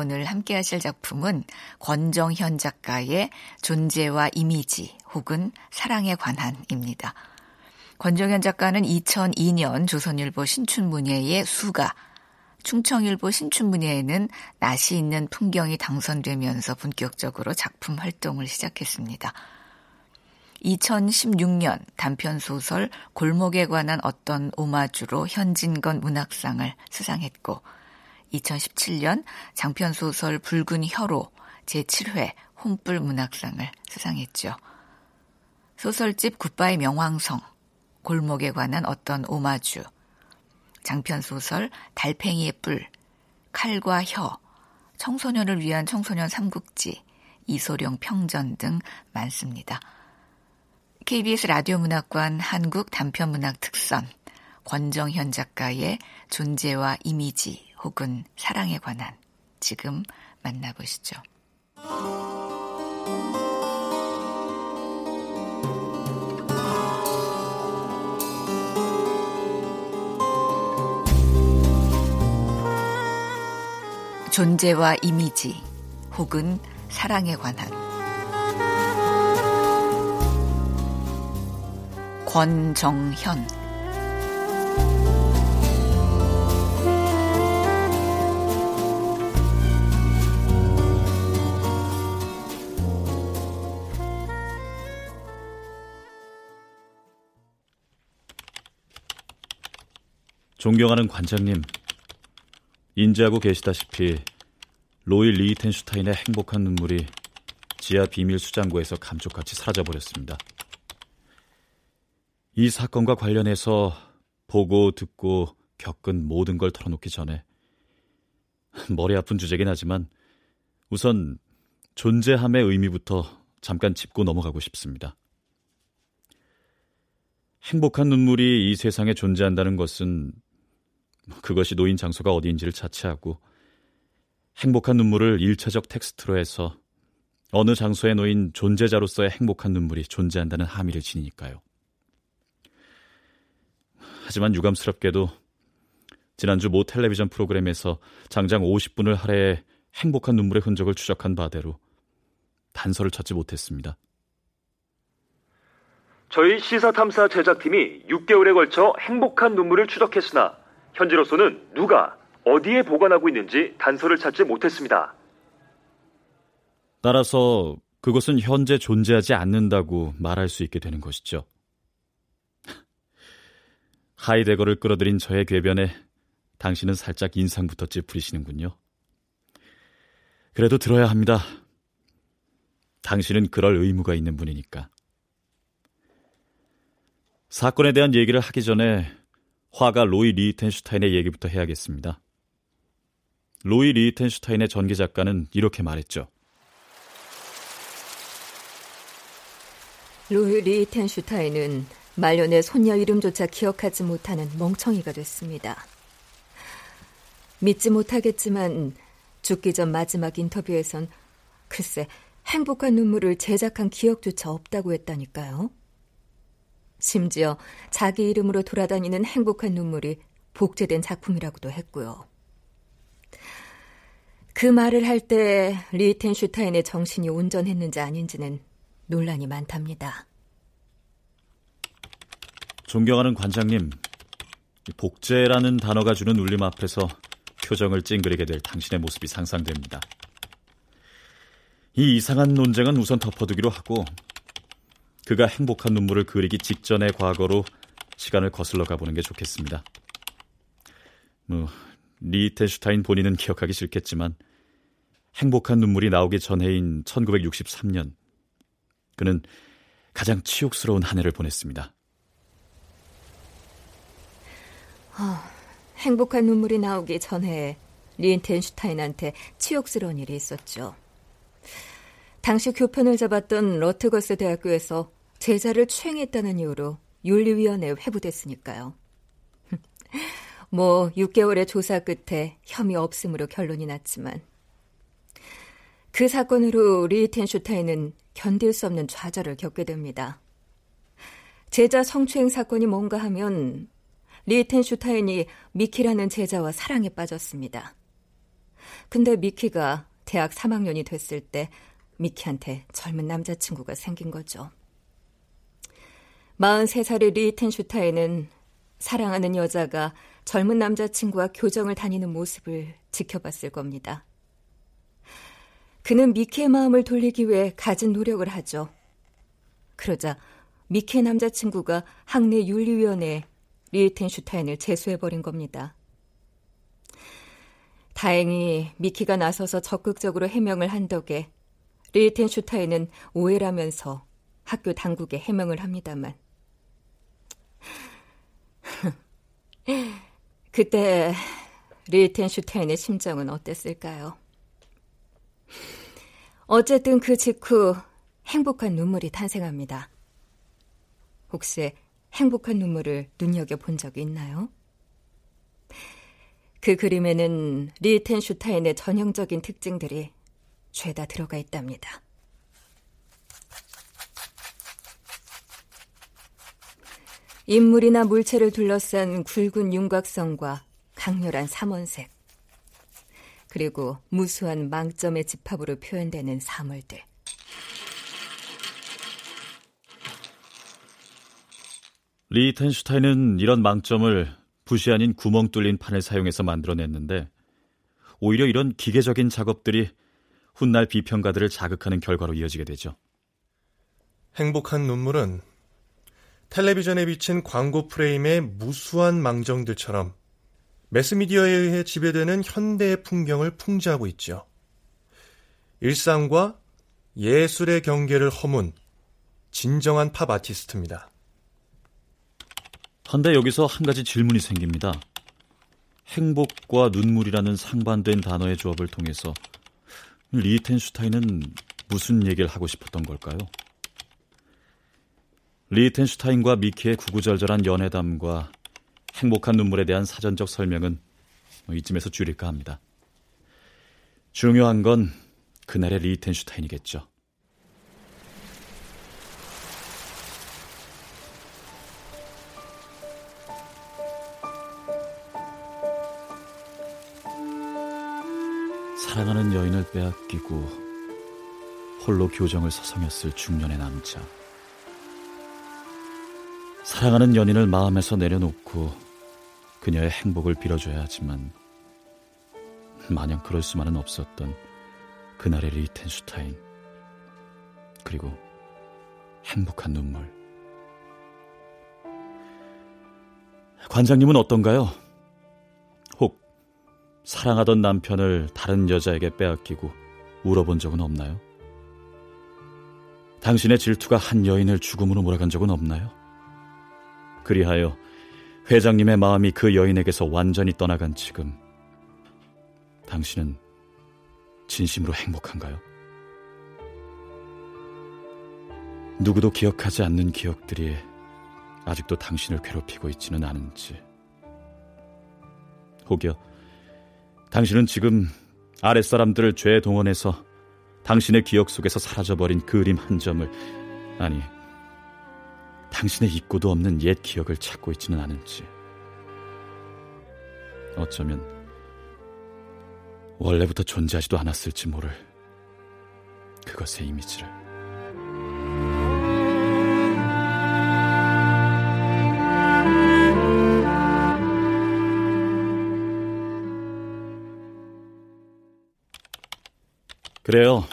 오늘 함께 하실 작품은 권정현 작가의 존재와 이미지 혹은 사랑에 관한입니다. 권정현 작가는 2002년 조선일보 신춘문예의 수가, 충청일보 신춘문예에는 낯이 있는 풍경이 당선되면서 본격적으로 작품 활동을 시작했습니다. 2016년 단편 소설 골목에 관한 어떤 오마주로 현진건 문학상을 수상했고 2017년 장편소설 붉은 혀로 제7회 혼불 문학상을 수상했죠. 소설집 굿바이 명왕성, 골목에 관한 어떤 오마주, 장편소설 달팽이의 뿔, 칼과 혀, 청소년을 위한 청소년 삼국지, 이소룡 평전 등 많습니다. KBS 라디오 문학관 한국 단편문학 특선, 권정현 작가의 존재와 이미지 혹은 사랑에 관한 지금 만나보시죠. 존재와 이미지 혹은 사랑에 관한 권정현 존경하는 관장님, 인지하고 계시다시피 로이 리히텐슈타인의 행복한 눈물이 지하 비밀 수장고에서 감쪽같이 사라져버렸습니다. 이 사건과 관련해서 보고 듣고 겪은 모든 걸 털어놓기 전에 머리 아픈 주제긴 하지만 우선 존재함의 의미부터 잠깐 짚고 넘어가고 싶습니다. 행복한 눈물이 이 세상에 존재한다는 것은 그것이 놓인 장소가 어디인지를 차치하고 행복한 눈물을 일차적 텍스트로 해서 어느 장소에 놓인 존재자로서의 행복한 눈물이 존재한다는 함의를 지니니까요. 하지만 유감스럽게도 지난주 모 텔레비전 프로그램에서 장장 50분을 할애해 행복한 눈물의 흔적을 추적한 바대로 단서를 찾지 못했습니다. 저희 시사탐사 제작팀이 6개월에 걸쳐 행복한 눈물을 추적했으나 현재로서는 누가 어디에 보관하고 있는지 단서를 찾지 못했습니다. 따라서 그것은 현재 존재하지 않는다고 말할 수 있게 되는 것이죠. 하이데거를 끌어들인 저의 궤변에 당신은 살짝 인상부터 찌푸리시는군요. 그래도 들어야 합니다. 당신은 그럴 의무가 있는 분이니까. 사건에 대한 얘기를 하기 전에 화가 로이 리히텐슈타인의 얘기부터 해야겠습니다. 로이 리히텐슈타인의 전기 작가는 이렇게 말했죠. 로이 리히텐슈타인은 말년의 손녀 이름조차 기억하지 못하는 멍청이가 됐습니다. 믿지 못하겠지만 죽기 전 마지막 인터뷰에선 글쎄 행복한 눈물을 제작한 기억조차 없다고 했다니까요. 심지어 자기 이름으로 돌아다니는 행복한 눈물이 복제된 작품이라고도 했고요. 그 말을 할 때 리텐슈타인의 정신이 온전했는지 아닌지는 논란이 많답니다. 존경하는 관장님, 복제라는 단어가 주는 울림 앞에서 표정을 찡그리게 될 당신의 모습이 상상됩니다. 이 이상한 논쟁은 우선 덮어두기로 하고 그가 행복한 눈물을 그리기 직전의 과거로 시간을 거슬러 가보는 게 좋겠습니다. 뭐, 리텐슈타인 본인은 기억하기 싫겠지만 행복한 눈물이 나오기 전해인 1963년 그는 가장 치욕스러운 한 해를 보냈습니다. 어, 행복한 눈물이 나오기 전에 리텐슈타인한테 치욕스러운 일이 있었죠. 당시 교편을 잡았던 러트거스 대학교에서 제자를 추행했다는 이유로 윤리위원회에 회부됐으니까요. 뭐 6개월의 조사 끝에 혐의 없음으로 결론이 났지만 그 사건으로 리텐슈타인은 견딜 수 없는 좌절을 겪게 됩니다. 제자 성추행 사건이 뭔가 하면 리텐슈타인이 미키라는 제자와 사랑에 빠졌습니다. 근데 미키가 대학 3학년이 됐을 때 미키한테 젊은 남자친구가 생긴 거죠. 43살의 리텐슈타인은 사랑하는 여자가 젊은 남자친구와 교정을 다니는 모습을 지켜봤을 겁니다. 그는 미키의 마음을 돌리기 위해 가진 노력을 하죠. 그러자 미키의 남자친구가 학내 윤리위원회에 리텐슈타인을 제소해버린 겁니다. 다행히 미키가 나서서 적극적으로 해명을 한 덕에 리텐슈타인은 오해라면서 학교 당국에 해명을 합니다만 그때 리텐슈타인의 심정은 어땠을까요? 어쨌든 그 직후 행복한 눈물이 탄생합니다. 혹시 행복한 눈물을 눈여겨 본 적이 있나요? 그 그림에는 리텐슈타인의 전형적인 특징들이 죄다 들어가 있답니다. 인물이나 물체를 둘러싼 굵은 윤곽선과 강렬한 삼원색, 그리고 무수한 망점의 집합으로 표현되는 사물들. 리텐슈타인은 이런 망점을 붓이 아닌 구멍 뚫린 판을 사용해서 만들어냈는데 오히려 이런 기계적인 작업들이 훗날 비평가들을 자극하는 결과로 이어지게 되죠. 행복한 눈물은 텔레비전에 비친 광고 프레임의 무수한 망정들처럼 매스미디어에 의해 지배되는 현대의 풍경을 풍자하고 있죠. 일상과 예술의 경계를 허문 진정한 팝 아티스트입니다. 한데 여기서 한 가지 질문이 생깁니다. 행복과 눈물이라는 상반된 단어의 조합을 통해서 리텐슈타인은 무슨 얘기를 하고 싶었던 걸까요? 리텐슈타인과 미키의 구구절절한 연애담과 행복한 눈물에 대한 사전적 설명은 이쯤에서 줄일까 합니다. 중요한 건 그날의 리텐슈타인이겠죠. 사랑하는 여인을 빼앗기고 홀로 교정을 서성였을 중년의 남자. 사랑하는 연인을 마음에서 내려놓고 그녀의 행복을 빌어줘야 하지만 마냥 그럴 수만은 없었던 그날의 리텐슈타인. 그리고 행복한 눈물. 관장님은 어떤가요? 사랑하던 남편을 다른 여자에게 빼앗기고 울어본 적은 없나요? 당신의 질투가 한 여인을 죽음으로 몰아간 적은 없나요? 그리하여 회장님의 마음이 그 여인에게서 완전히 떠나간 지금 당신은 진심으로 행복한가요? 누구도 기억하지 않는 기억들이 아직도 당신을 괴롭히고 있지는 않은지 혹여 당신은 지금 아랫사람들을 죄에 동원해서 당신의 기억 속에서 사라져버린 그림 한 점을, 아니, 당신의 잊고도 없는 옛 기억을 찾고 있지는 않은지. 어쩌면, 원래부터 존재하지도 않았을지 모를 그것의 이미지를. 그래요.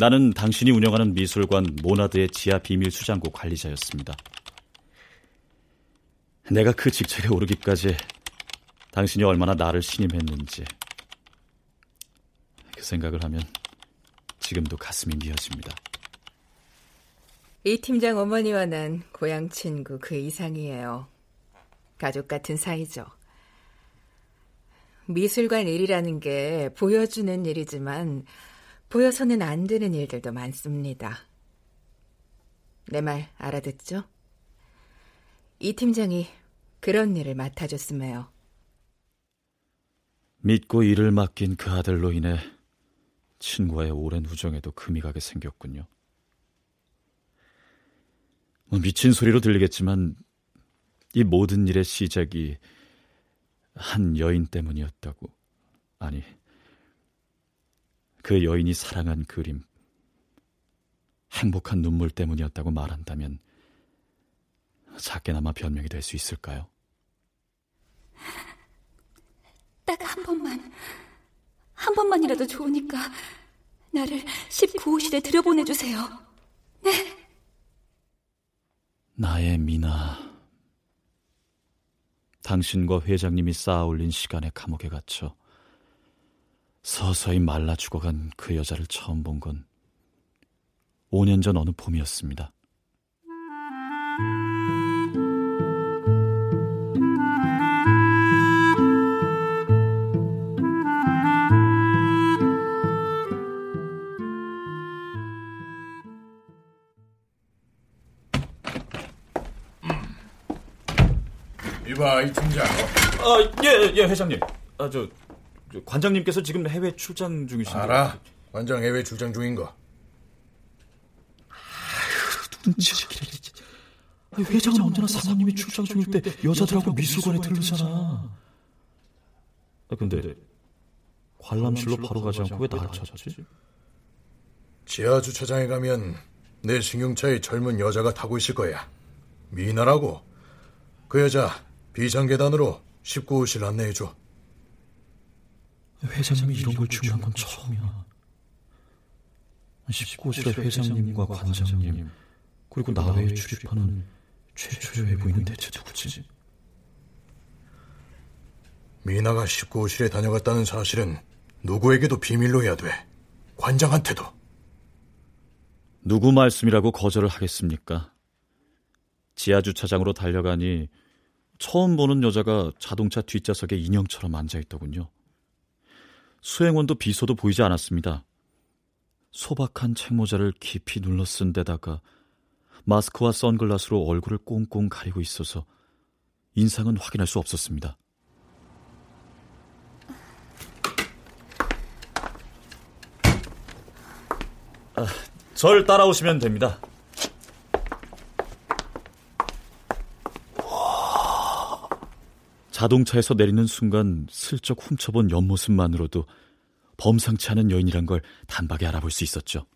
나는 당신이 운영하는 미술관 모나드의 지하 비밀 수장고 관리자였습니다. 내가 그 직책에 오르기까지 당신이 얼마나 나를 신임했는지 그 생각을 하면 지금도 가슴이 미어집니다. 이 팀장 어머니와 난 고향 친구 그 이상이에요. 가족 같은 사이죠. 미술관 일이라는 게 보여주는 일이지만 보여서는 안 되는 일들도 많습니다. 내 말 알아듣죠? 이 팀장이 그런 일을 맡아줬음에요. 믿고 일을 맡긴 그 아들로 인해 친구와의 오랜 우정에도 금이 가게 생겼군요. 뭐 미친 소리로 들리겠지만 이 모든 일의 시작이 한 여인 때문이었다고. 아니, 그 여인이 사랑한 그림, 행복한 눈물 때문이었다고 말한다면 작게나마 변명이 될 수 있을까요? 딱 한 번만, 한 번만이라도 좋으니까 나를 19호실에 들여보내주세요. 네. 나의 미나. 당신과 회장님이 쌓아 올린 시간의 감옥에 갇혀 서서히 말라 죽어간 그 여자를 처음 본 건 5년 전 어느 봄이었습니다. 이봐 이 팀장. 아, 예, 예, 회장님. 아, 저, 저 관장님께서 지금 해외 출장 중이신데. 알아. 관장 해외 출장 중인 거. 눈치 아니, 회장은 언제나 사모님이 출장 중일 때 여자들하고 미술관에 들르잖아. 아, 근데 관람실로 바로 가지 않고 왜 나를 찾았지? 지하 주차장에 가면 내 승용차에 젊은 여자가 타고 있을 거야. 미나라고. 그 여자 비상 계단으로 19호실 안내해 줘. 회장님이 이런 걸 주문한 건 처음이야. 19호실에 회장님과 관장님 그리고 나 외에 출입하는 최초의 외부인은 대체 누구지? 미나가 19호실에 다녀갔다는 사실은 누구에게도 비밀로 해야 돼. 관장한테도. 누구 말씀이라고 거절을 하겠습니까? 지하 주차장으로 달려가니 처음 보는 여자가 자동차 뒷좌석에 인형처럼 앉아 있더군요. 수행원도 비서도 보이지 않았습니다. 소박한 책모자를 깊이 눌러 쓴 데다가 마스크와 선글라스로 얼굴을 꽁꽁 가리고 있어서 인상은 확인할 수 없었습니다. 아, 절 따라오시면 됩니다. 자동차에서 내리는 순간 슬쩍 훔쳐본 옆모습만으로도 범상치 않은 여인이란 걸 단박에 알아볼 수 있었죠.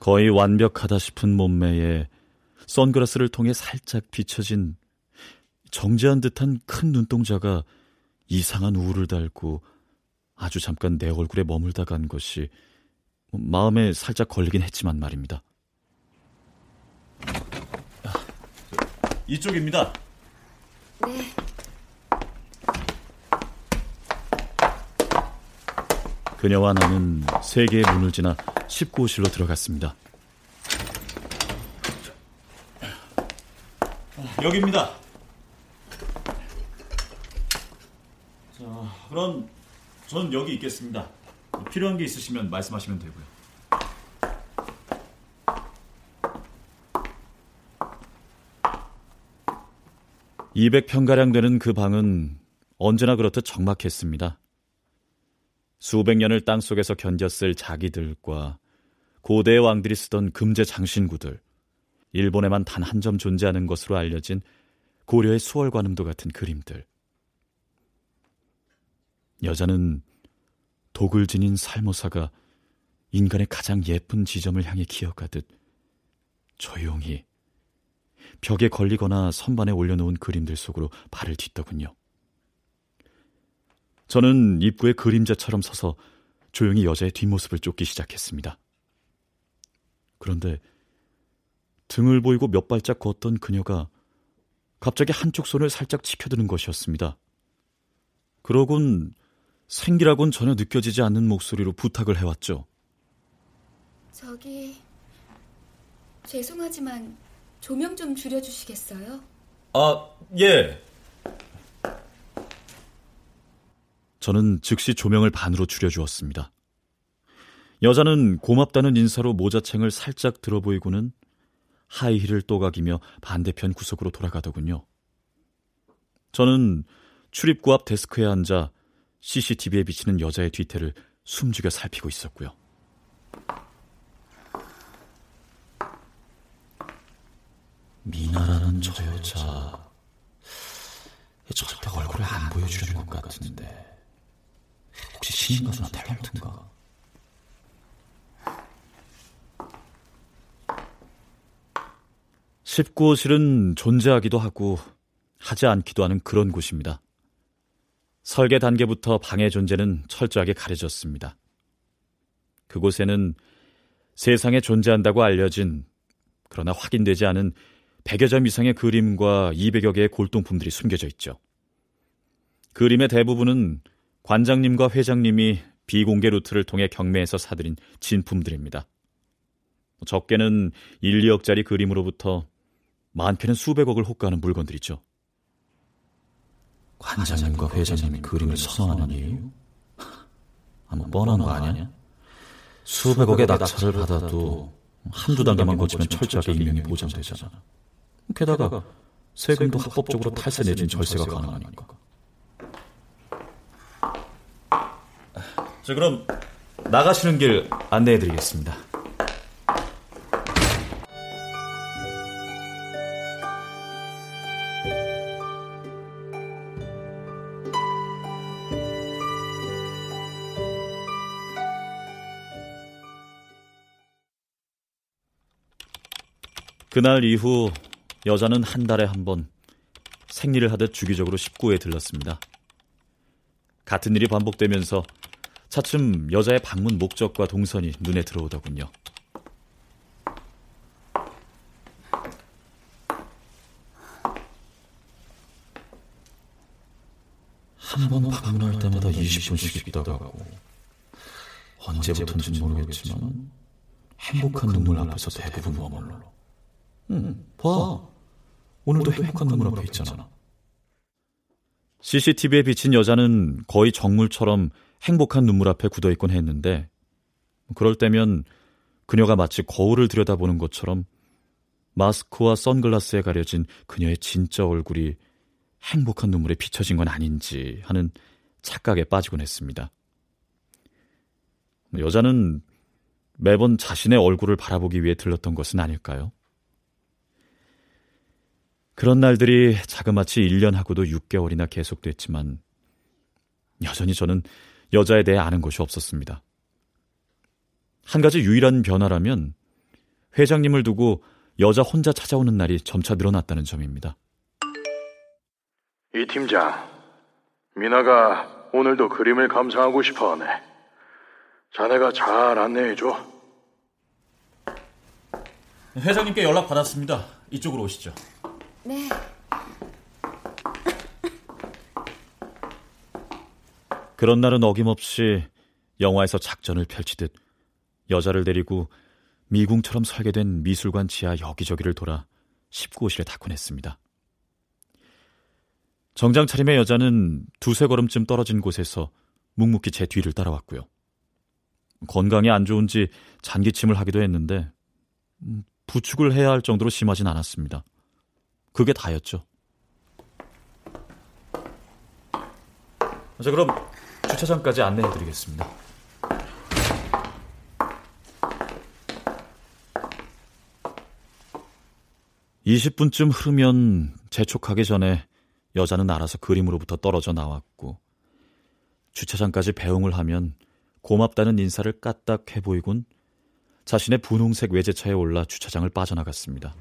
거의 완벽하다 싶은 몸매에 선글라스를 통해 살짝 비춰진 정지한 듯한 큰 눈동자가 이상한 우울을 달고 아주 잠깐 내 얼굴에 머물다 간 것이 마음에 살짝 걸리긴 했지만 말입니다. 이쪽입니다. 네. 그녀와 나는 세 개의 문을 지나 19호실로 들어갔습니다. 여기입니다. 자, 그럼 전 여기 있겠습니다. 필요한 게 있으시면 말씀하시면 되고요. 200평가량 되는 그 방은 언제나 그렇듯 적막했습니다. 수백 년을 땅 속에서 견뎠을 자기들과 고대 왕들이 쓰던 금제 장신구들, 일본에만 단 한 점 존재하는 것으로 알려진 고려의 수월관음도 같은 그림들. 여자는 독을 지닌 살모사가 인간의 가장 예쁜 지점을 향해 기어가듯 조용히 벽에 걸리거나 선반에 올려놓은 그림들 속으로 발을 딛더군요. 저는 입구에 그림자처럼 서서 조용히 여자의 뒷모습을 쫓기 시작했습니다. 그런데 등을 보이고 몇 발짝 걷던 그녀가 갑자기 한쪽 손을 살짝 치켜드는 것이었습니다. 그러곤 생기라곤 전혀 느껴지지 않는 목소리로 부탁을 해왔죠. 저기 죄송하지만 조명 좀 줄여주시겠어요? 아, 예. 저는 즉시 조명을 반으로 줄여주었습니다. 여자는 고맙다는 인사로 모자챙을 살짝 들어 보이고는 하이힐을 또각이며 반대편 구석으로 돌아가더군요. 저는 출입구 앞 데스크에 앉아 CCTV에 비치는 여자의 뒤태를 숨죽여 살피고 있었고요. 미나라는 저 여자 절대 얼굴을 안 보여주려는 것 같은데 혹시 신인 가수나 탤런트인가? 19호실은 존재하기도 하고 하지 않기도 하는 그런 곳입니다. 설계 단계부터 방의 존재는 철저하게 가려졌습니다. 그곳에는 세상에 존재한다고 알려진 그러나 확인되지 않은 100여 점 이상의 그림과 200여 개의 골동품들이 숨겨져 있죠. 그림의 대부분은 관장님과 회장님이 비공개 루트를 통해 경매에서 사들인 진품들입니다. 적게는 1, 2억짜리 그림으로부터 많게는 수백억을 호가하는 물건들이죠. 관장님과 회장님이 그림을 선호하는 이유? 아무 뻔한 거 아니야? 수백억의 낙찰을 받아도 한두 단계만 거치면 철저하게 임명이 보장되잖아. 게다가 세금도 합법적으로 탈세 내진 절세가 가능하니까. 자, 그럼 나가시는 길 안내해 드리겠습니다. 그날 이후 여자는 한 달에 한 번 생리를 하듯 주기적으로 19에 들렀습니다. 같은 일이 반복되면서 차츰 여자의 방문 목적과 동선이 눈에 들어오더군요. 한 번 방문할 때마다 20분씩 있다가 고 언제부터인지 모르겠지만 행복한 눈물 앞에서 대부분 머물러. 응, 봐. 오늘도 행복한 눈물 앞에 있잖아. CCTV에 비친 여자는 거의 정물처럼 행복한 눈물 앞에 굳어 있곤 했는데 그럴 때면 그녀가 마치 거울을 들여다보는 것처럼 마스크와 선글라스에 가려진 그녀의 진짜 얼굴이 행복한 눈물에 비춰진 건 아닌지 하는 착각에 빠지곤 했습니다. 여자는 매번 자신의 얼굴을 바라보기 위해 들렀던 것은 아닐까요? 그런 날들이 자그마치 1년하고도 6개월이나 계속됐지만 여전히 저는 여자에 대해 아는 것이 없었습니다. 한 가지 유일한 변화라면 회장님을 두고 여자 혼자 찾아오는 날이 점차 늘어났다는 점입니다. 이 팀장, 미나가 오늘도 그림을 감상하고 싶어 하네. 자네가 잘 안내해줘. 회장님께 연락 받았습니다. 이쪽으로 오시죠. 네. 그런 날은 어김없이 영화에서 작전을 펼치듯 여자를 데리고 미궁처럼 설계된 미술관 지하 여기저기를 돌아 19호실에 닫곤 했습니다. 정장 차림의 여자는 두세 걸음쯤 떨어진 곳에서 묵묵히 제 뒤를 따라왔고요. 건강이 안 좋은지 잔기침을 하기도 했는데 음, 부축을 해야 할 정도로 심하진 않았습니다. 그게 다였죠. 자, 그럼 주차장까지 안내해 드리겠습니다. (20분쯤) 흐르면 재촉하기 전에 여자는 알아서 그림으로부터 떨어져 나왔고 주차장까지 배웅을 하면 고맙다는 인사를 까딱 해 보이곤 자신의 분홍색 외제차에 올라 주차장을 빠져나갔습니다.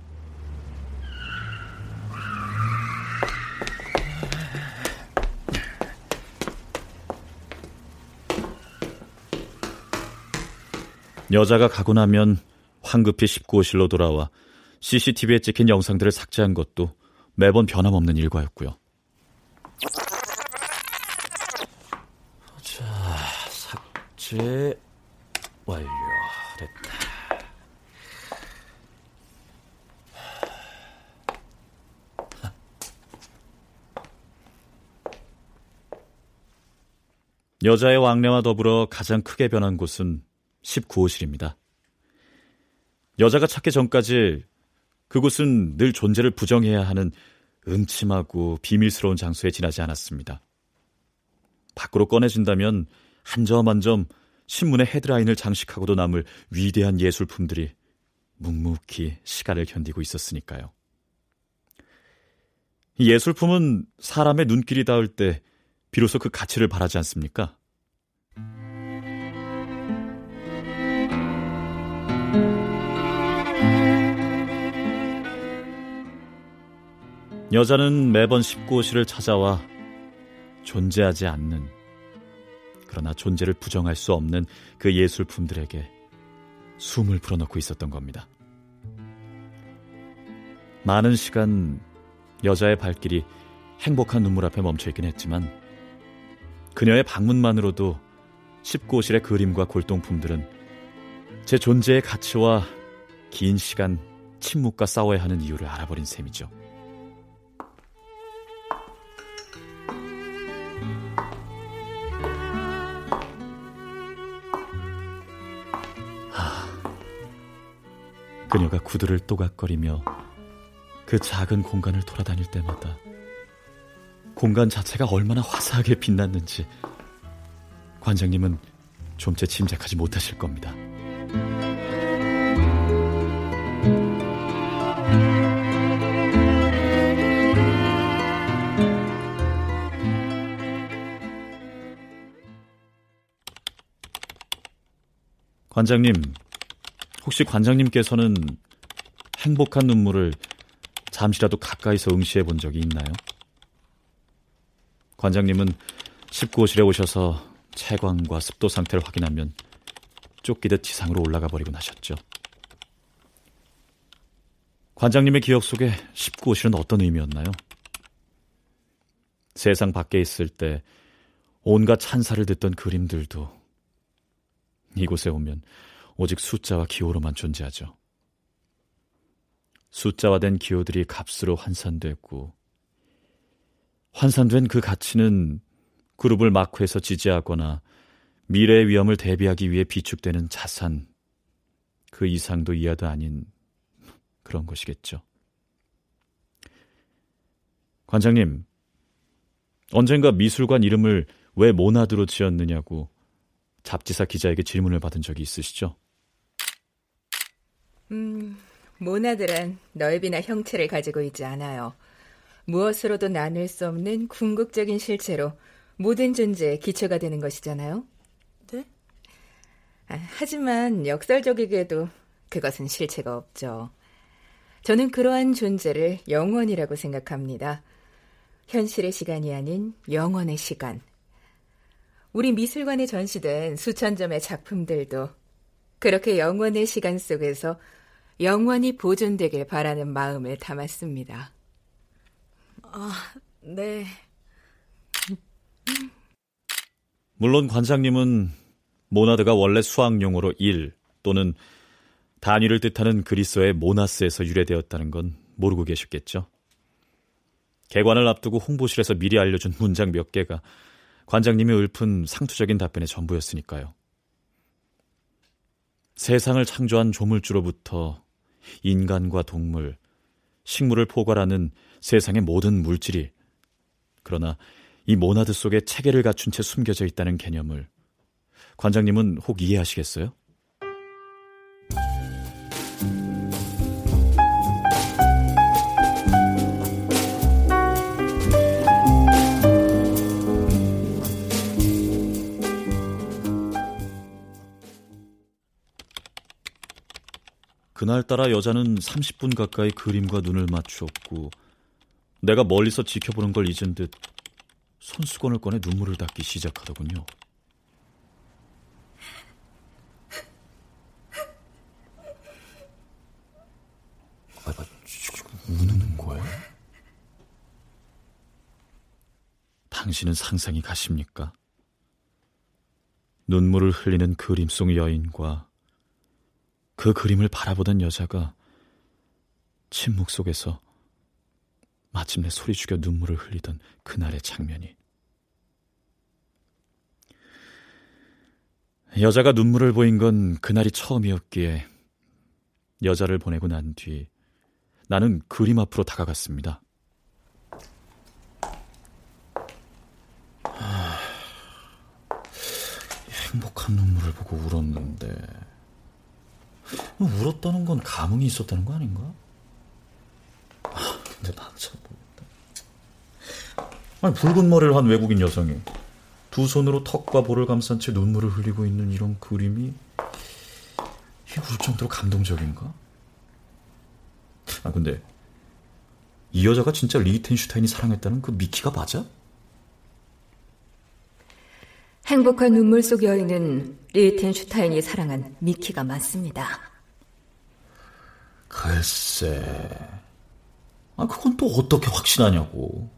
여자가 가고 나면 황급히 19호실로 돌아와 CCTV에 찍힌 영상들을 삭제한 것도 매번 변함없는 일과였고요. 자, 삭제 완료. 됐다. 여자의 왕래와 더불어 가장 크게 변한 곳은 19호실입니다. 여자가 찾기 전까지 그곳은 늘 존재를 부정해야 하는 음침하고 비밀스러운 장소에 지나지 않았습니다. 밖으로 꺼내진다면 한 점 한 점 신문의 헤드라인을 장식하고도 남을 위대한 예술품들이 묵묵히 시간을 견디고 있었으니까요. 예술품은 사람의 눈길이 닿을 때 비로소 그 가치를 바라지 않습니까? 여자는 매번 19호실을 찾아와 존재하지 않는 그러나 존재를 부정할 수 없는 그 예술품들에게 숨을 불어넣고 있었던 겁니다. 많은 시간 여자의 발길이 행복한 눈물 앞에 멈춰 있긴 했지만 그녀의 방문만으로도 19호실의 그림과 골동품들은 제 존재의 가치와 긴 시간 침묵과 싸워야 하는 이유를 알아버린 셈이죠. 그녀가 구두를 또각거리며 그 작은 공간을 돌아다닐 때마다 공간 자체가 얼마나 화사하게 빛났는지 관장님은 좀채 짐작하지 못하실 겁니다. 관장님, 혹시 관장님께서는 행복한 눈물을 잠시라도 가까이서 응시해 본 적이 있나요? 관장님은 19호실에 오셔서 채광과 습도 상태를 확인하면 쫓기듯 지상으로 올라가 버리고 나셨죠. 관장님의 기억 속에 19호실은 어떤 의미였나요? 세상 밖에 있을 때 온갖 찬사를 듣던 그림들도 이곳에 오면 오직 숫자와 기호로만 존재하죠. 숫자화된 기호들이 값으로 환산됐고 환산된 그 가치는 그룹을 마크에서 지지하거나 미래의 위험을 대비하기 위해 비축되는 자산 그 이상도 이하도 아닌 그런 것이겠죠. 관장님, 언젠가 미술관 이름을 왜 모나드로 지었느냐고 잡지사 기자에게 질문을 받은 적이 있으시죠? 음, 모나드란 넓이나 형체를 가지고 있지 않아요. 무엇으로도 나눌 수 없는 궁극적인 실체로 모든 존재의 기초가 되는 것이잖아요. 네? 아, 하지만 역설적이게도 그것은 실체가 없죠. 저는 그러한 존재를 영원이라고 생각합니다. 현실의 시간이 아닌 영원의 시간. 우리 미술관에 전시된 수천 점의 작품들도 그렇게 영원의 시간 속에서 영원히 보존되길 바라는 마음을 담았습니다. 아, 네. 물론 관장님은 모나드가 원래 수학용어로 일 또는 단위를 뜻하는 그리스어의 모나스에서 유래되었다는 건 모르고 계셨겠죠. 개관을 앞두고 홍보실에서 미리 알려준 문장 몇 개가 관장님이 읊은 상투적인 답변의 전부였으니까요. 세상을 창조한 조물주로부터 인간과 동물, 식물을 포괄하는 세상의 모든 물질이 그러나 이 모나드 속에 체계를 갖춘 채 숨겨져 있다는 개념을 관장님은 혹 이해하시겠어요? 그날따라 여자는 30분 가까이 그림과 눈을 맞추었고 내가 멀리서 지켜보는 걸 잊은 듯 손수건을 꺼내 눈물을 닦기 시작하더군요. 아, 지금 우는 거야? 당신은 상상이 가십니까? 눈물을 흘리는 그림 속 여인과 그 그림을 바라보던 여자가 침묵 속에서 마침내 소리 죽여 눈물을 흘리던 그날의 장면이 여자가 눈물을 보인 건 그날이 처음이었기에 여자를 보내고 난 뒤 나는 그림 앞으로 다가갔습니다. 행복한 눈물을 보고 울었는데 울었다는 건 감흥이 있었다는 거 아닌가? 아, 근데 난참 모르겠다. 아니 붉은 머리를 한 외국인 여성이 두 손으로 턱과 볼을 감싼 채 눈물을 흘리고 있는 이런 그림이 이게 울 정도로 감동적인가? 아 근데 이 여자가 진짜 리히텐슈타인이 사랑했다는 그 미키가 맞아? 행복한 눈물 속 여인은 리히텐슈타인이 사랑한 미키가 맞습니다. 글쎄, 아 그건 또 어떻게 확신하냐고.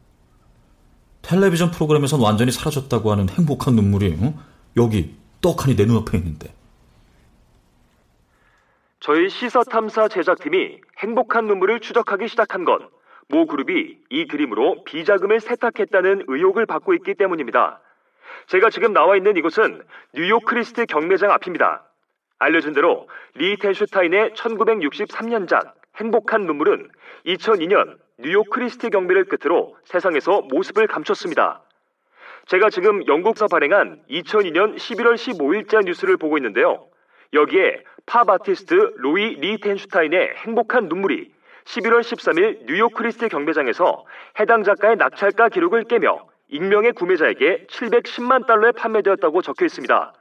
텔레비전 프로그램에선 완전히 사라졌다고 하는 행복한 눈물이 어? 여기 떡하니 내 눈앞에 있는데. 저희 시사탐사 제작팀이 행복한 눈물을 추적하기 시작한 건 모 그룹이 이 그림으로 비자금을 세탁했다는 의혹을 받고 있기 때문입니다. 제가 지금 나와 있는 이곳은 뉴욕 크리스티 경매장 앞입니다. 알려진 대로 리히텐슈타인의 1963년작 행복한 눈물은 2002년 뉴욕 크리스티 경매를 끝으로 세상에서 모습을 감췄습니다. 제가 지금 영국서 발행한 2002년 11월 15일자 뉴스를 보고 있는데요. 여기에 팝 아티스트 로이 리히텐슈타인의 행복한 눈물이 11월 13일 뉴욕 크리스티 경매장에서 해당 작가의 낙찰가 기록을 깨며 익명의 구매자에게 710만 달러에 판매되었다고 적혀 있습니다.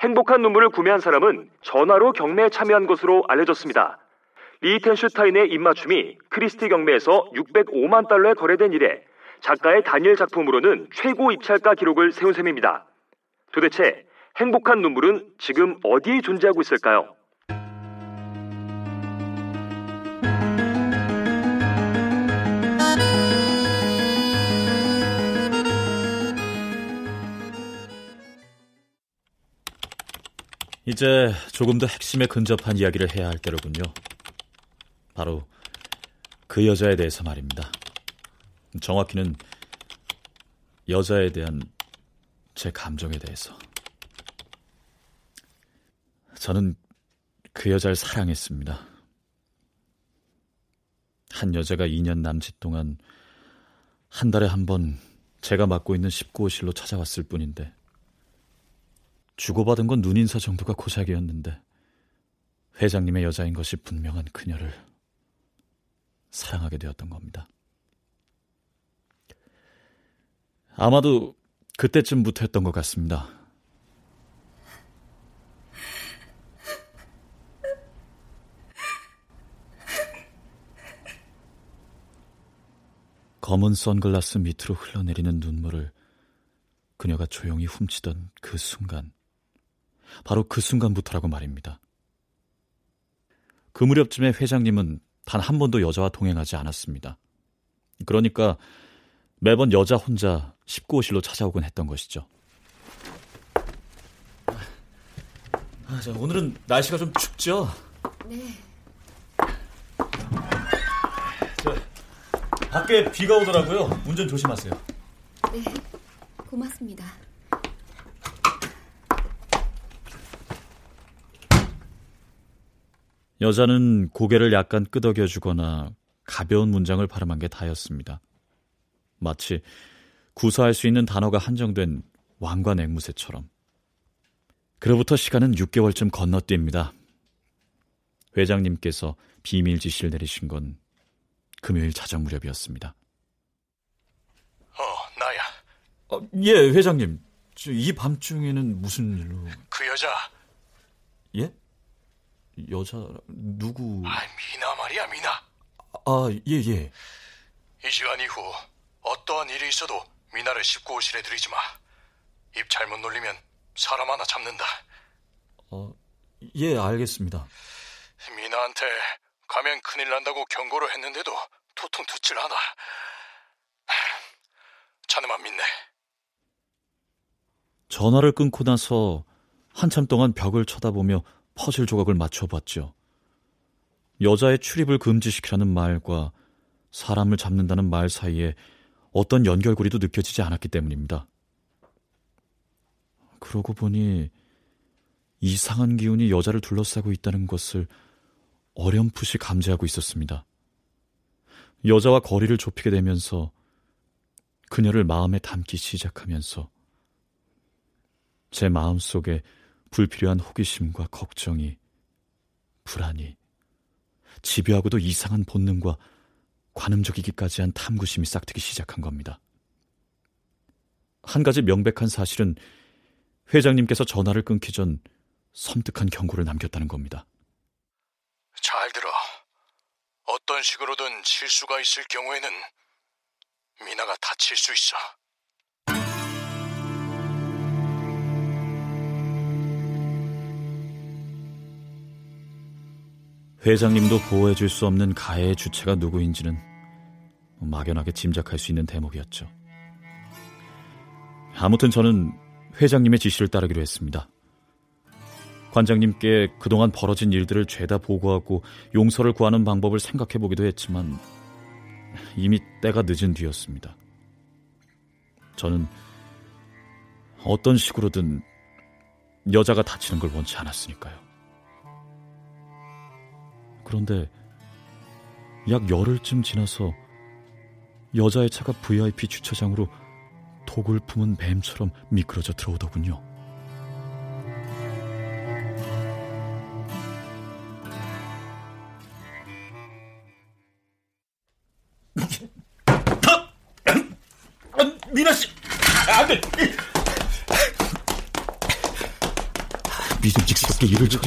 행복한 눈물을 구매한 사람은 전화로 경매에 참여한 것으로 알려졌습니다. 리텐슈타인의 입맞춤이 크리스티 경매에서 605만 달러에 거래된 이래 작가의 단일 작품으로는 최고 입찰가 기록을 세운 셈입니다. 도대체 행복한 눈물은 지금 어디에 존재하고 있을까요? 이제 조금 더 핵심에 근접한 이야기를 해야 할 때로군요. 바로 그 여자에 대해서 말입니다. 정확히는 여자에 대한 제 감정에 대해서. 저는 그 여자를 사랑했습니다. 한 여자가 2년 남짓 동안 한 달에 한 번 제가 맡고 있는 19호실로 찾아왔을 뿐인데 주고받은 건 눈인사 정도가 고작이었는데 회장님의 여자인 것이 분명한 그녀를 사랑하게 되었던 겁니다. 아마도 그때쯤부터 했던 것 같습니다. 검은 선글라스 밑으로 흘러내리는 눈물을 그녀가 조용히 훔치던 그 순간, 바로 그 순간부터라고 말입니다. 그 무렵쯤에 회장님은 단 한 번도 여자와 동행하지 않았습니다. 그러니까 매번 여자 혼자 19호실로 찾아오곤 했던 것이죠. 아, 자, 오늘은 날씨가 좀 춥죠? 네. 자, 밖에 비가 오더라고요. 운전 조심하세요. 네, 고맙습니다. 여자는 고개를 약간 끄덕여 주거나 가벼운 문장을 발음한 게 다였습니다. 마치 구사할 수 있는 단어가 한정된 왕관 앵무새처럼. 그로부터 시간은 6개월쯤 건너뜁니다. 회장님께서 비밀 지시를 내리신 건 금요일 자정 무렵이었습니다. 어, 나야. 어, 예, 회장님. 이 밤중에는 무슨 일로? 그 여자. 예? 여자 누구? 아, 미나 말이야, 미나. 아, 예, 예. 이 시간 이후 어떠한 일이 있어도 미나를 19호실에 들이지 마. 입 잘못 놀리면 사람 하나 잡는다. 어, 예, 알겠습니다. 미나한테 가면 큰일 난다고 경고를 했는데도 도통 듣질 않아. 자네만 믿네. 전화를 끊고 나서 한참 동안 벽을 쳐다보며 퍼즐 조각을 맞춰봤죠. 여자의 출입을 금지시키라는 말과 사람을 잡는다는 말 사이에 어떤 연결고리도 느껴지지 않았기 때문입니다. 그러고 보니 이상한 기운이 여자를 둘러싸고 있다는 것을 어렴풋이 감지하고 있었습니다. 여자와 거리를 좁히게 되면서 그녀를 마음에 담기 시작하면서 제 마음 속에 불필요한 호기심과 걱정이 불안이 집요하고도 이상한 본능과 관음적이기까지 한 탐구심이 싹트기 시작한 겁니다. 한 가지 명백한 사실은 회장님께서 전화를 끊기 전 섬뜩한 경고를 남겼다는 겁니다. 잘 들어. 어떤 식으로든 실수가 있을 경우에는 미나가 다칠 수 있어. 회장님도 보호해줄 수 없는 가해의 주체가 누구인지는 막연하게 짐작할 수 있는 대목이었죠. 아무튼 저는 회장님의 지시를 따르기로 했습니다. 관장님께 그동안 벌어진 일들을 죄다 보고하고 용서를 구하는 방법을 생각해 보기도 했지만 이미 때가 늦은 뒤였습니다. 저는 어떤 식으로든 여자가 다치는 걸 원치 않았으니까요. 그런데 약 열흘쯤 지나서 여자의 차가 VIP 주차장으로 독을 품은 뱀처럼 미끄러져 들어오더군요.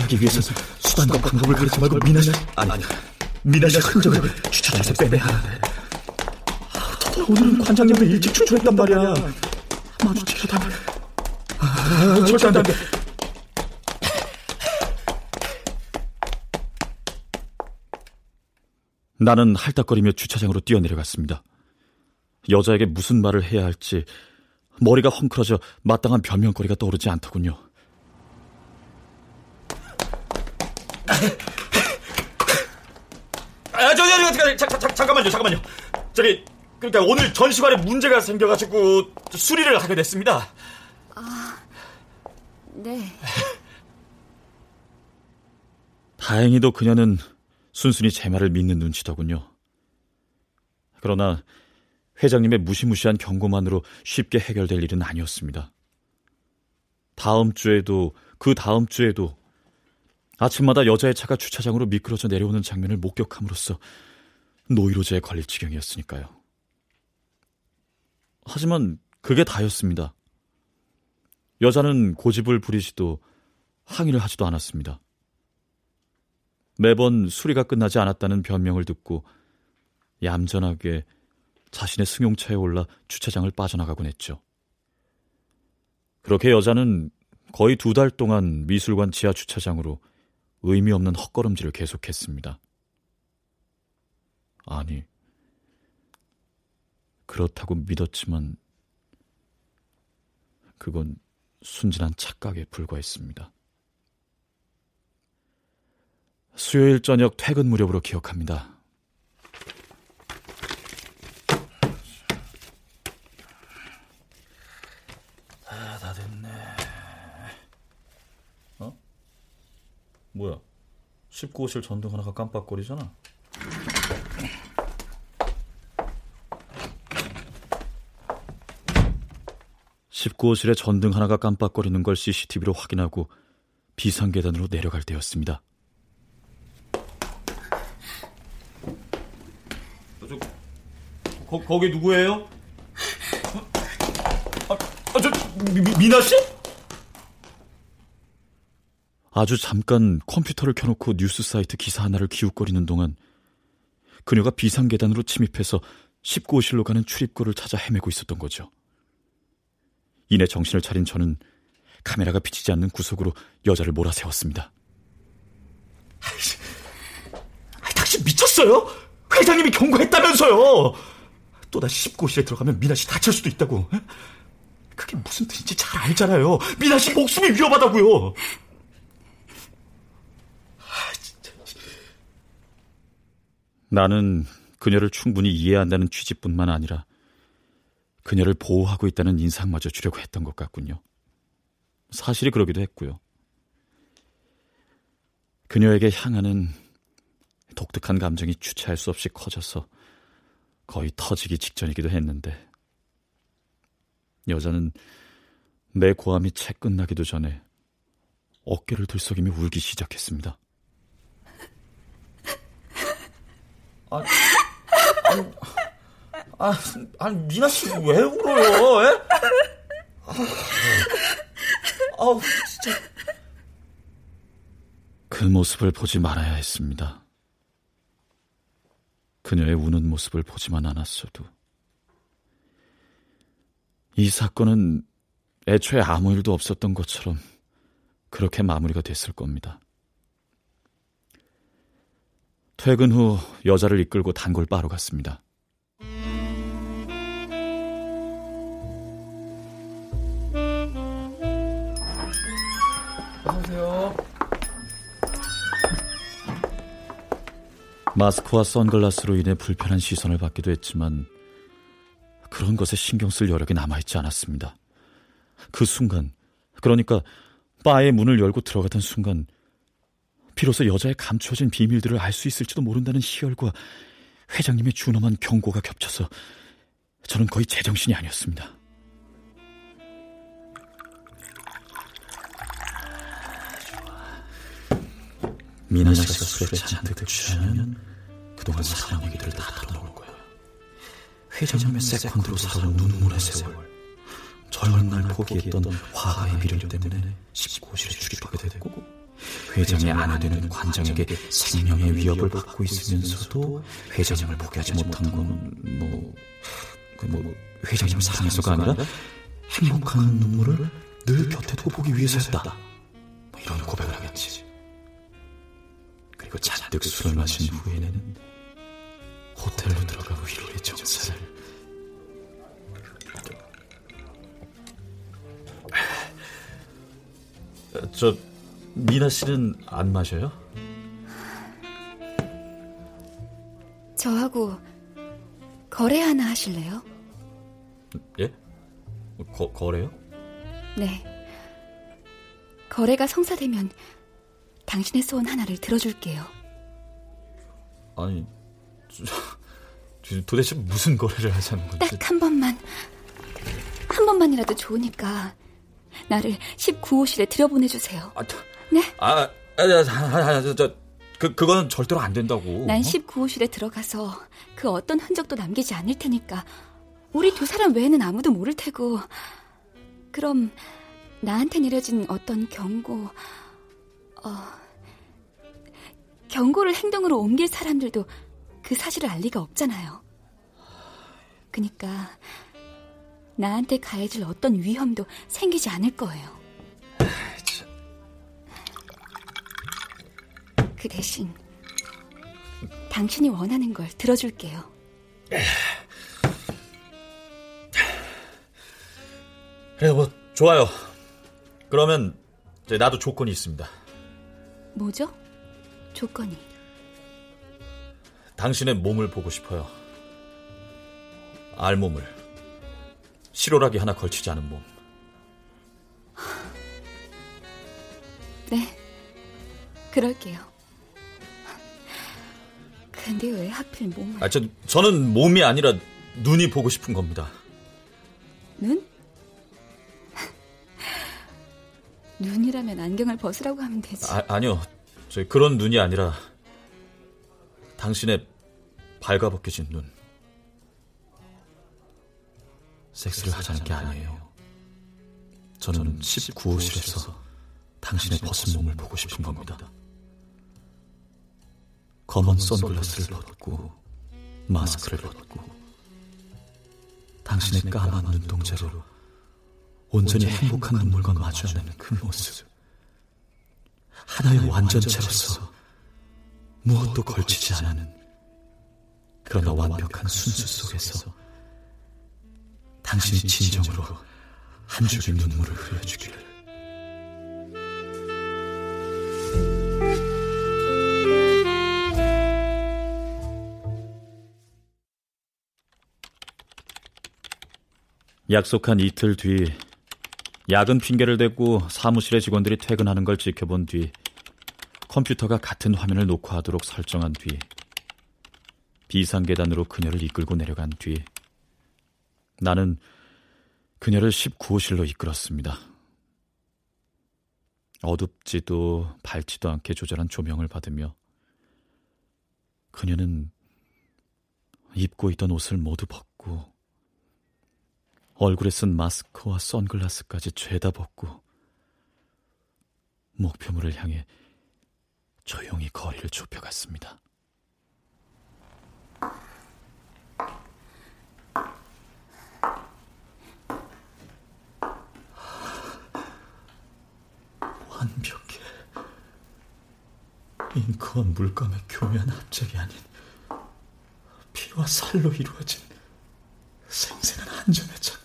하기 위해서 수단과 방법을 가르치 말고 미나 씨, 아니, 아니, 미나 씨 흔적을 주차장에서 빼내야 하는데. 오늘은 관장님도 일찍 출출했단 말이야. 마주치려다가 아, 절대 안 돼. 나는 할딱거리며 주차장으로 뛰어내려갔습니다. 여자에게 무슨 말을 해야 할지 머리가 헝클어져 마땅한 변명거리가 떠오르지 않더군요. 아, 저기, 저기, 저, 저, 잠깐만요, 잠깐만요. 저기, 그러니까 오늘 전시관에 문제가 생겨가지고 수리를 하게 됐습니다. 아, 네. 다행히도 그녀는 순순히 제 말을 믿는 눈치더군요. 그러나 회장님의 무시무시한 경고만으로 쉽게 해결될 일은 아니었습니다. 다음 주에도 그 다음 주에도 아침마다 여자의 차가 주차장으로 미끄러져 내려오는 장면을 목격함으로써 노이로제에 걸릴 지경이었으니까요. 하지만 그게 다였습니다. 여자는 고집을 부리지도 항의를 하지도 않았습니다. 매번 수리가 끝나지 않았다는 변명을 듣고 얌전하게 자신의 승용차에 올라 주차장을 빠져나가곤 했죠. 그렇게 여자는 거의 두 달 동안 미술관 지하 주차장으로 의미 없는 헛걸음질을 계속했습니다. 아니, 그렇다고 믿었지만 그건 순진한 착각에 불과했습니다. 수요일 저녁 퇴근 무렵으로 기억합니다. 아, 다 됐네. 어? 뭐야? 19호실 전등 하나가 깜빡거리잖아. 19호실에 전등 하나가 깜빡거리는 걸 CCTV로 확인하고 비상계단으로 내려갈 때였습니다. 저, 거, 거기 누구예요? 아, 아 저, 미, 미나 씨? 아주 잠깐 컴퓨터를 켜놓고 뉴스 사이트 기사 하나를 기웃거리는 동안 그녀가 비상계단으로 침입해서 19호실로 가는 출입구를 찾아 헤매고 있었던 거죠. 이내 정신을 차린 저는 카메라가 비치지 않는 구석으로 여자를 몰아세웠습니다. 아이, 당신 미쳤어요? 회장님이 경고했다면서요! 또다시 19호실에 들어가면 미나 씨 다칠 수도 있다고. 그게 무슨 뜻인지 잘 알잖아요. 미나 씨 목숨이 위험하다고요. 나는 그녀를 충분히 이해한다는 취지뿐만 아니라 그녀를 보호하고 있다는 인상마저 주려고 했던 것 같군요. 사실이 그러기도 했고요. 그녀에게 향하는 독특한 감정이 주체할 수 없이 커져서 거의 터지기 직전이기도 했는데 여자는 내 고함이 채 끝나기도 전에 어깨를 들썩이며 울기 시작했습니다. 아, 아니, 아, 아니 미나 씨 왜 울어요? 에? 아, 아우 진짜. 그 모습을 보지 말아야 했습니다. 그녀의 우는 모습을 보지만 않았어도 이 사건은 애초에 아무 일도 없었던 것처럼 그렇게 마무리가 됐을 겁니다. 퇴근 후 여자를 이끌고 단골 바로 갔습니다. 안녕하세요. 마스크와 선글라스로 인해 불편한 시선을 받기도 했지만 그런 것에 신경 쓸 여력이 남아있지 않았습니다. 그 순간, 그러니까 바의 문을 열고 들어가던 순간 비로소 여자의 감춰진 비밀들을 알 수 있을지도 모른다는 희열과 회장님의 준엄한 경고가 겹쳐서 저는 거의 제정신이 아니었습니다. 미나 씨가 술에 잔뜩 취하면 그동안 사랑 얘기들을 다 털어놓을 거야. 회장님의 세컨드로 살아온 눈물의 세월. 젊은 날 포기했던 화가의 미련 때문에 19호실에 출입하게 됐고 회장의 아내 되는 관장에게 생명의 위협을 받고 있으면서도 회장님을 포기하지 못한 건 뭐, 뭐 회장님 사랑해서가 아니라 행복한 눈물을 늘 곁에 두고 보기 위해서였다. 뭐 이런 고백을 하겠지. 그리고 잔뜩 술을 마신 후에는 호텔로 들어가 위로의 정사를 저 미나 씨는 안 마셔요? 저하고 거래 하나 하실래요? 예? 거, 거래요? 네. 거래가 성사되면 당신의 소원 하나를 들어줄게요. 아니, 저, 도대체 무슨 거래를 하자는 건지. 딱 한 번만, 한 번만이라도 좋으니까 나를 19호실에 들여보내주세요. 아, 네? 아, 아, 아, 아, 저, 그, 그거는 절대로 안 된다고. 난 19호실에 들어가서 그 어떤 흔적도 남기지 않을 테니까 우리 두 사람 외에는 아무도 모를 테고 그럼 나한테 내려진 어떤 경고, 어, 경고를 행동으로 옮길 사람들도 그 사실을 알 리가 없잖아요. 그니까 나한테 가해질 어떤 위험도 생기지 않을 거예요. 그 대신 당신이 원하는 걸 들어줄게요. 그래, 뭐, 좋아요. 그러면, 이제 나도 조건이 있습니다. 뭐죠? 조건이. 당신의 몸을 보고 싶어요. 알몸을. 실오라기 하나 걸치지 않은 몸. 네, 그럴게요. 근데 왜 하필 몸을... 아, 저, 저는 몸이 아니라 눈이 보고 싶은 겁니다. 눈? 눈이라면 안경을 벗으라고 하면 되지. 아, 아니요. 저 그런 눈이 아니라 당신의 발가벗겨진 눈. 섹스를 하자는 게 아니에요. 저는 19호실에서 당신의 벗은 몸을 보고 싶은 겁니다. 검은 선글라스를 벗고 마스크를 벗고 당신의 까만 눈동자로 온전히 행복한 눈물과 마주하는 그 모습. 하나의 완전체로서 무엇도 걸치지 않은 그러나 완벽한 순수 속에서 당신이 진정으로 한 줄의 눈물을 흘려주기를. 약속한 이틀 뒤 야근 핑계를 대고 사무실의 직원들이 퇴근하는 걸 지켜본 뒤 컴퓨터가 같은 화면을 녹화하도록 설정한 뒤 비상계단으로 그녀를 이끌고 내려간 뒤 나는 그녀를 19호실로 이끌었습니다. 어둡지도 밝지도 않게 조절한 조명을 받으며 그녀는 입고 있던 옷을 모두 벗고 얼굴에 쓴 마스크와 선글라스까지 죄다 벗고 목표물을 향해 조용히 거리를 좁혀갔습니다. 완벽해. 잉크와 물감의 교묘한 합작이 아닌 피와 살로 이루어진 생생한 한 점의 작품이.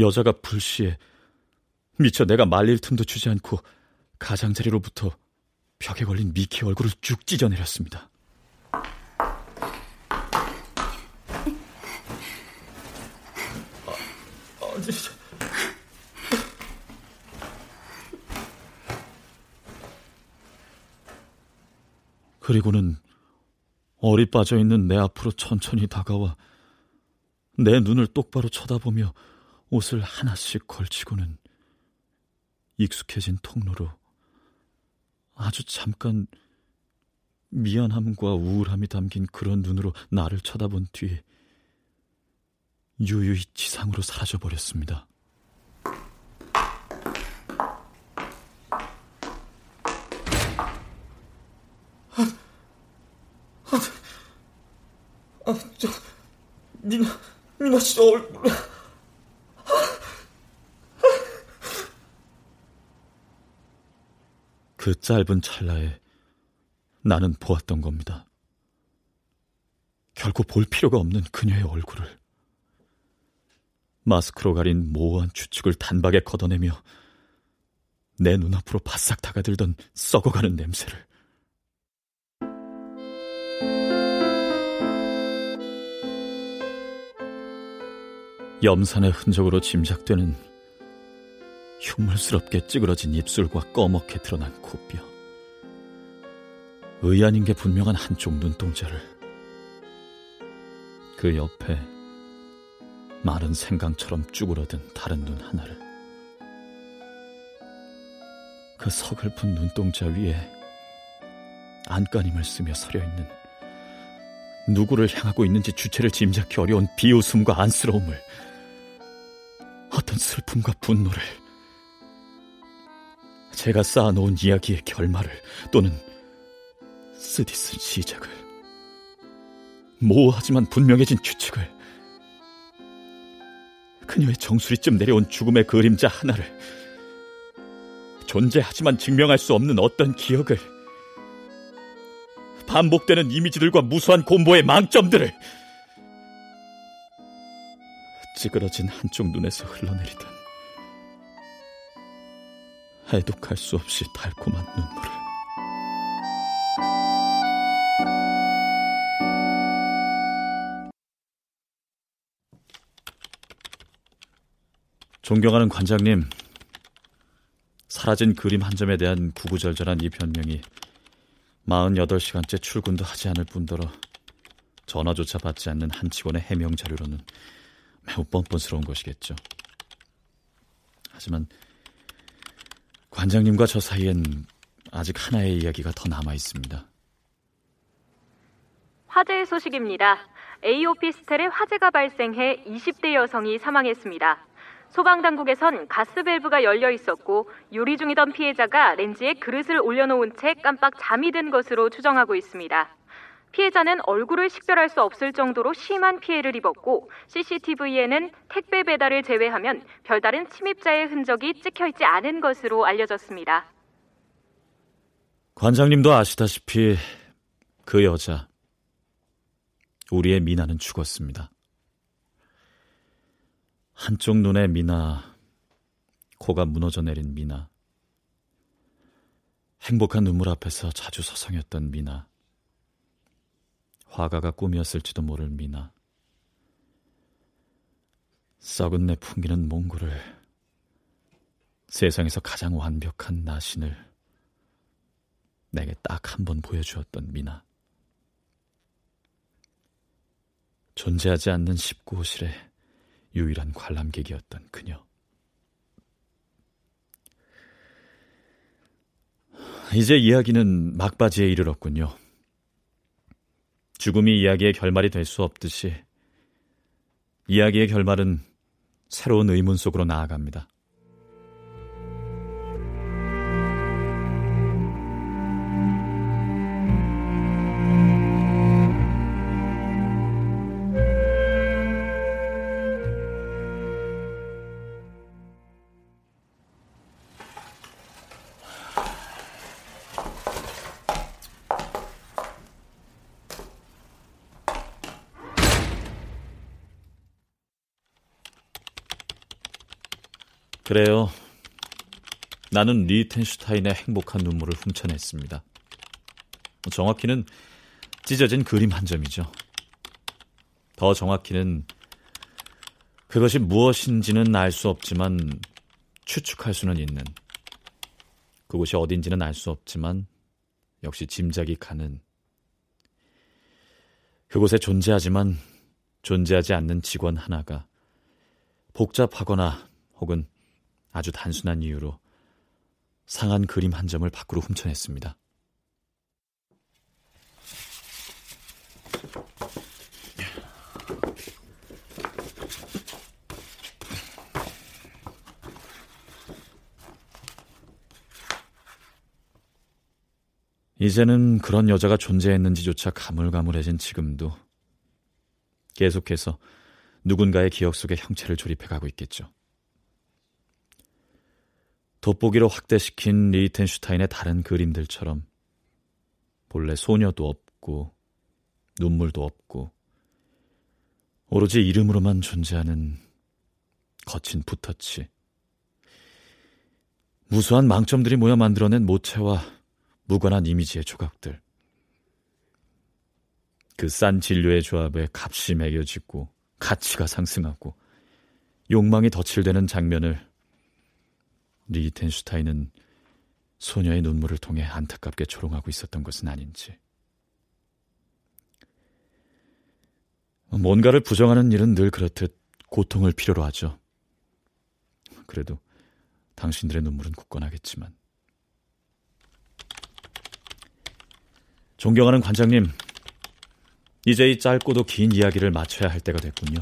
여자가 불시에 미처 내가 말릴 틈도 주지 않고 가장자리로부터 벽에 걸린 미키 얼굴을 쭉 찢어내렸습니다. 그리고는 얼이 빠져 있는 내 앞으로 천천히 다가와 내 눈을 똑바로 쳐다보며 옷을 하나씩 걸치고는 익숙해진 통로로 아주 잠깐 미안함과 우울함이 담긴 그런 눈으로 나를 쳐다본 뒤 유유히 지상으로 사라져버렸습니다. 아, 저, 미나, 미나 씨 얼굴. 그 짧은 찰나에 나는 보았던 겁니다. 결코 볼 필요가 없는 그녀의 얼굴을. 마스크로 가린 모호한 추측을 단박에 걷어내며 내 눈앞으로 바싹 다가들던 썩어가는 냄새를. 염산의 흔적으로 짐작되는 흉물스럽게 찌그러진 입술과 꺼멓게 드러난 코뼈. 의 아닌 게 분명한 한쪽 눈동자를 그 옆에 마른 생강처럼 쭈그러든 다른 눈 하나를 그 서글픈 눈동자 위에 안간힘을 쓰며 서려 있는 누구를 향하고 있는지 주체를 짐작히 어려운 비웃음과 안쓰러움을 어떤 슬픔과 분노를. 제가 쌓아놓은 이야기의 결말을 또는 쓰디쓴 시작을. 모호하지만 분명해진 추측을. 그녀의 정수리쯤 내려온 죽음의 그림자 하나를. 존재하지만 증명할 수 없는 어떤 기억을. 반복되는 이미지들과 무수한 공보의 망점들을 찌그러진 한쪽 눈에서 흘러내리던 해독할 수 없이 달콤한 눈물을. 존경하는 관장님, 사라진 그림 한 점에 대한 구구절절한 이 변명이 48시간째 출근도 하지 않을 뿐더러 전화조차 받지 않는 한 직원의 해명 자료로는 매우 뻔뻔스러운 것이겠죠. 하지만 관장님과 저 사이엔 아직 하나의 이야기가 더 남아 있습니다. 화재의 소식입니다. A 오피스텔에 화재가 발생해 20대 여성이 사망했습니다. 소방 당국에선 가스 밸브가 열려 있었고 요리 중이던 피해자가 렌즈에 그릇을 올려놓은 채 깜빡 잠이 든 것으로 추정하고 있습니다. 피해자는 얼굴을 식별할 수 없을 정도로 심한 피해를 입었고 CCTV에는 택배 배달을 제외하면 별다른 침입자의 흔적이 찍혀 있지 않은 것으로 알려졌습니다. 관장님도 아시다시피 그 여자 우리의 미나는 죽었습니다. 한쪽 눈의 미나, 코가 무너져 내린 미나, 행복한 눈물 앞에서 자주 서성였던 미나, 화가가 꿈이었을지도 모를 미나. 썩은 내 풍기는 몽골을 세상에서 가장 완벽한 나신을 내게 딱 한 번 보여주었던 미나. 존재하지 않는 19호실의 유일한 관람객이었던 그녀. 이제 이야기는 막바지에 이르렀군요. 죽음이 이야기의 결말이 될 수 없듯이 이야기의 결말은 새로운 의문 속으로 나아갑니다. 그래요. 나는 리텐슈타인의 행복한 눈물을 훔쳐냈습니다. 정확히는 찢어진 그림 한 점이죠. 더 정확히는 그것이 무엇인지는 알 수 없지만 추측할 수는 있는 그곳이 어딘지는 알 수 없지만 역시 짐작이 가는 그곳에 존재하지만 존재하지 않는 직원 하나가 복잡하거나 혹은 아주 단순한 이유로 상한 그림 한 점을 밖으로 훔쳐냈습니다. 이제는 그런 여자가 존재했는지조차 가물가물해진 지금도 계속해서 누군가의 기억 속에 형체를 조립해 가고 있겠죠. 돋보기로 확대시킨 리텐슈타인의 다른 그림들처럼 본래 소녀도 없고 눈물도 없고 오로지 이름으로만 존재하는 거친 붓터치 무수한 망점들이 모여 만들어낸 모체와 무관한 이미지의 조각들 그 싼 진료의 조합에 값이 매겨지고 가치가 상승하고 욕망이 덧칠되는 장면을 리텐슈타인은 소녀의 눈물을 통해 안타깝게 조롱하고 있었던 것은 아닌지. 뭔가를 부정하는 일은 늘 그렇듯 고통을 필요로 하죠. 그래도 당신들의 눈물은 굳건하겠지만. 존경하는 관장님, 이제 이 짧고도 긴 이야기를 마쳐야 할 때가 됐군요.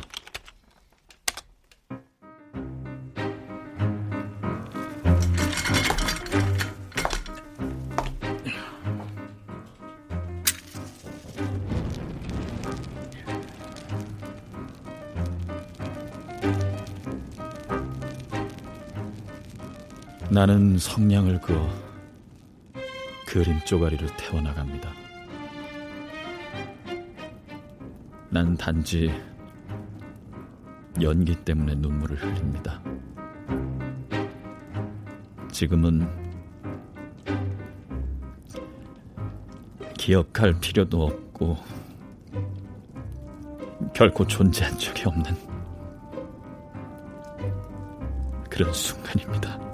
나는 성냥을 그어 그림 쪼가리를 태워나갑니다. 난 단지 연기 때문에 눈물을 흘립니다. 지금은 기억할 필요도 없고 결코 존재한 적이 없는 그런 순간입니다.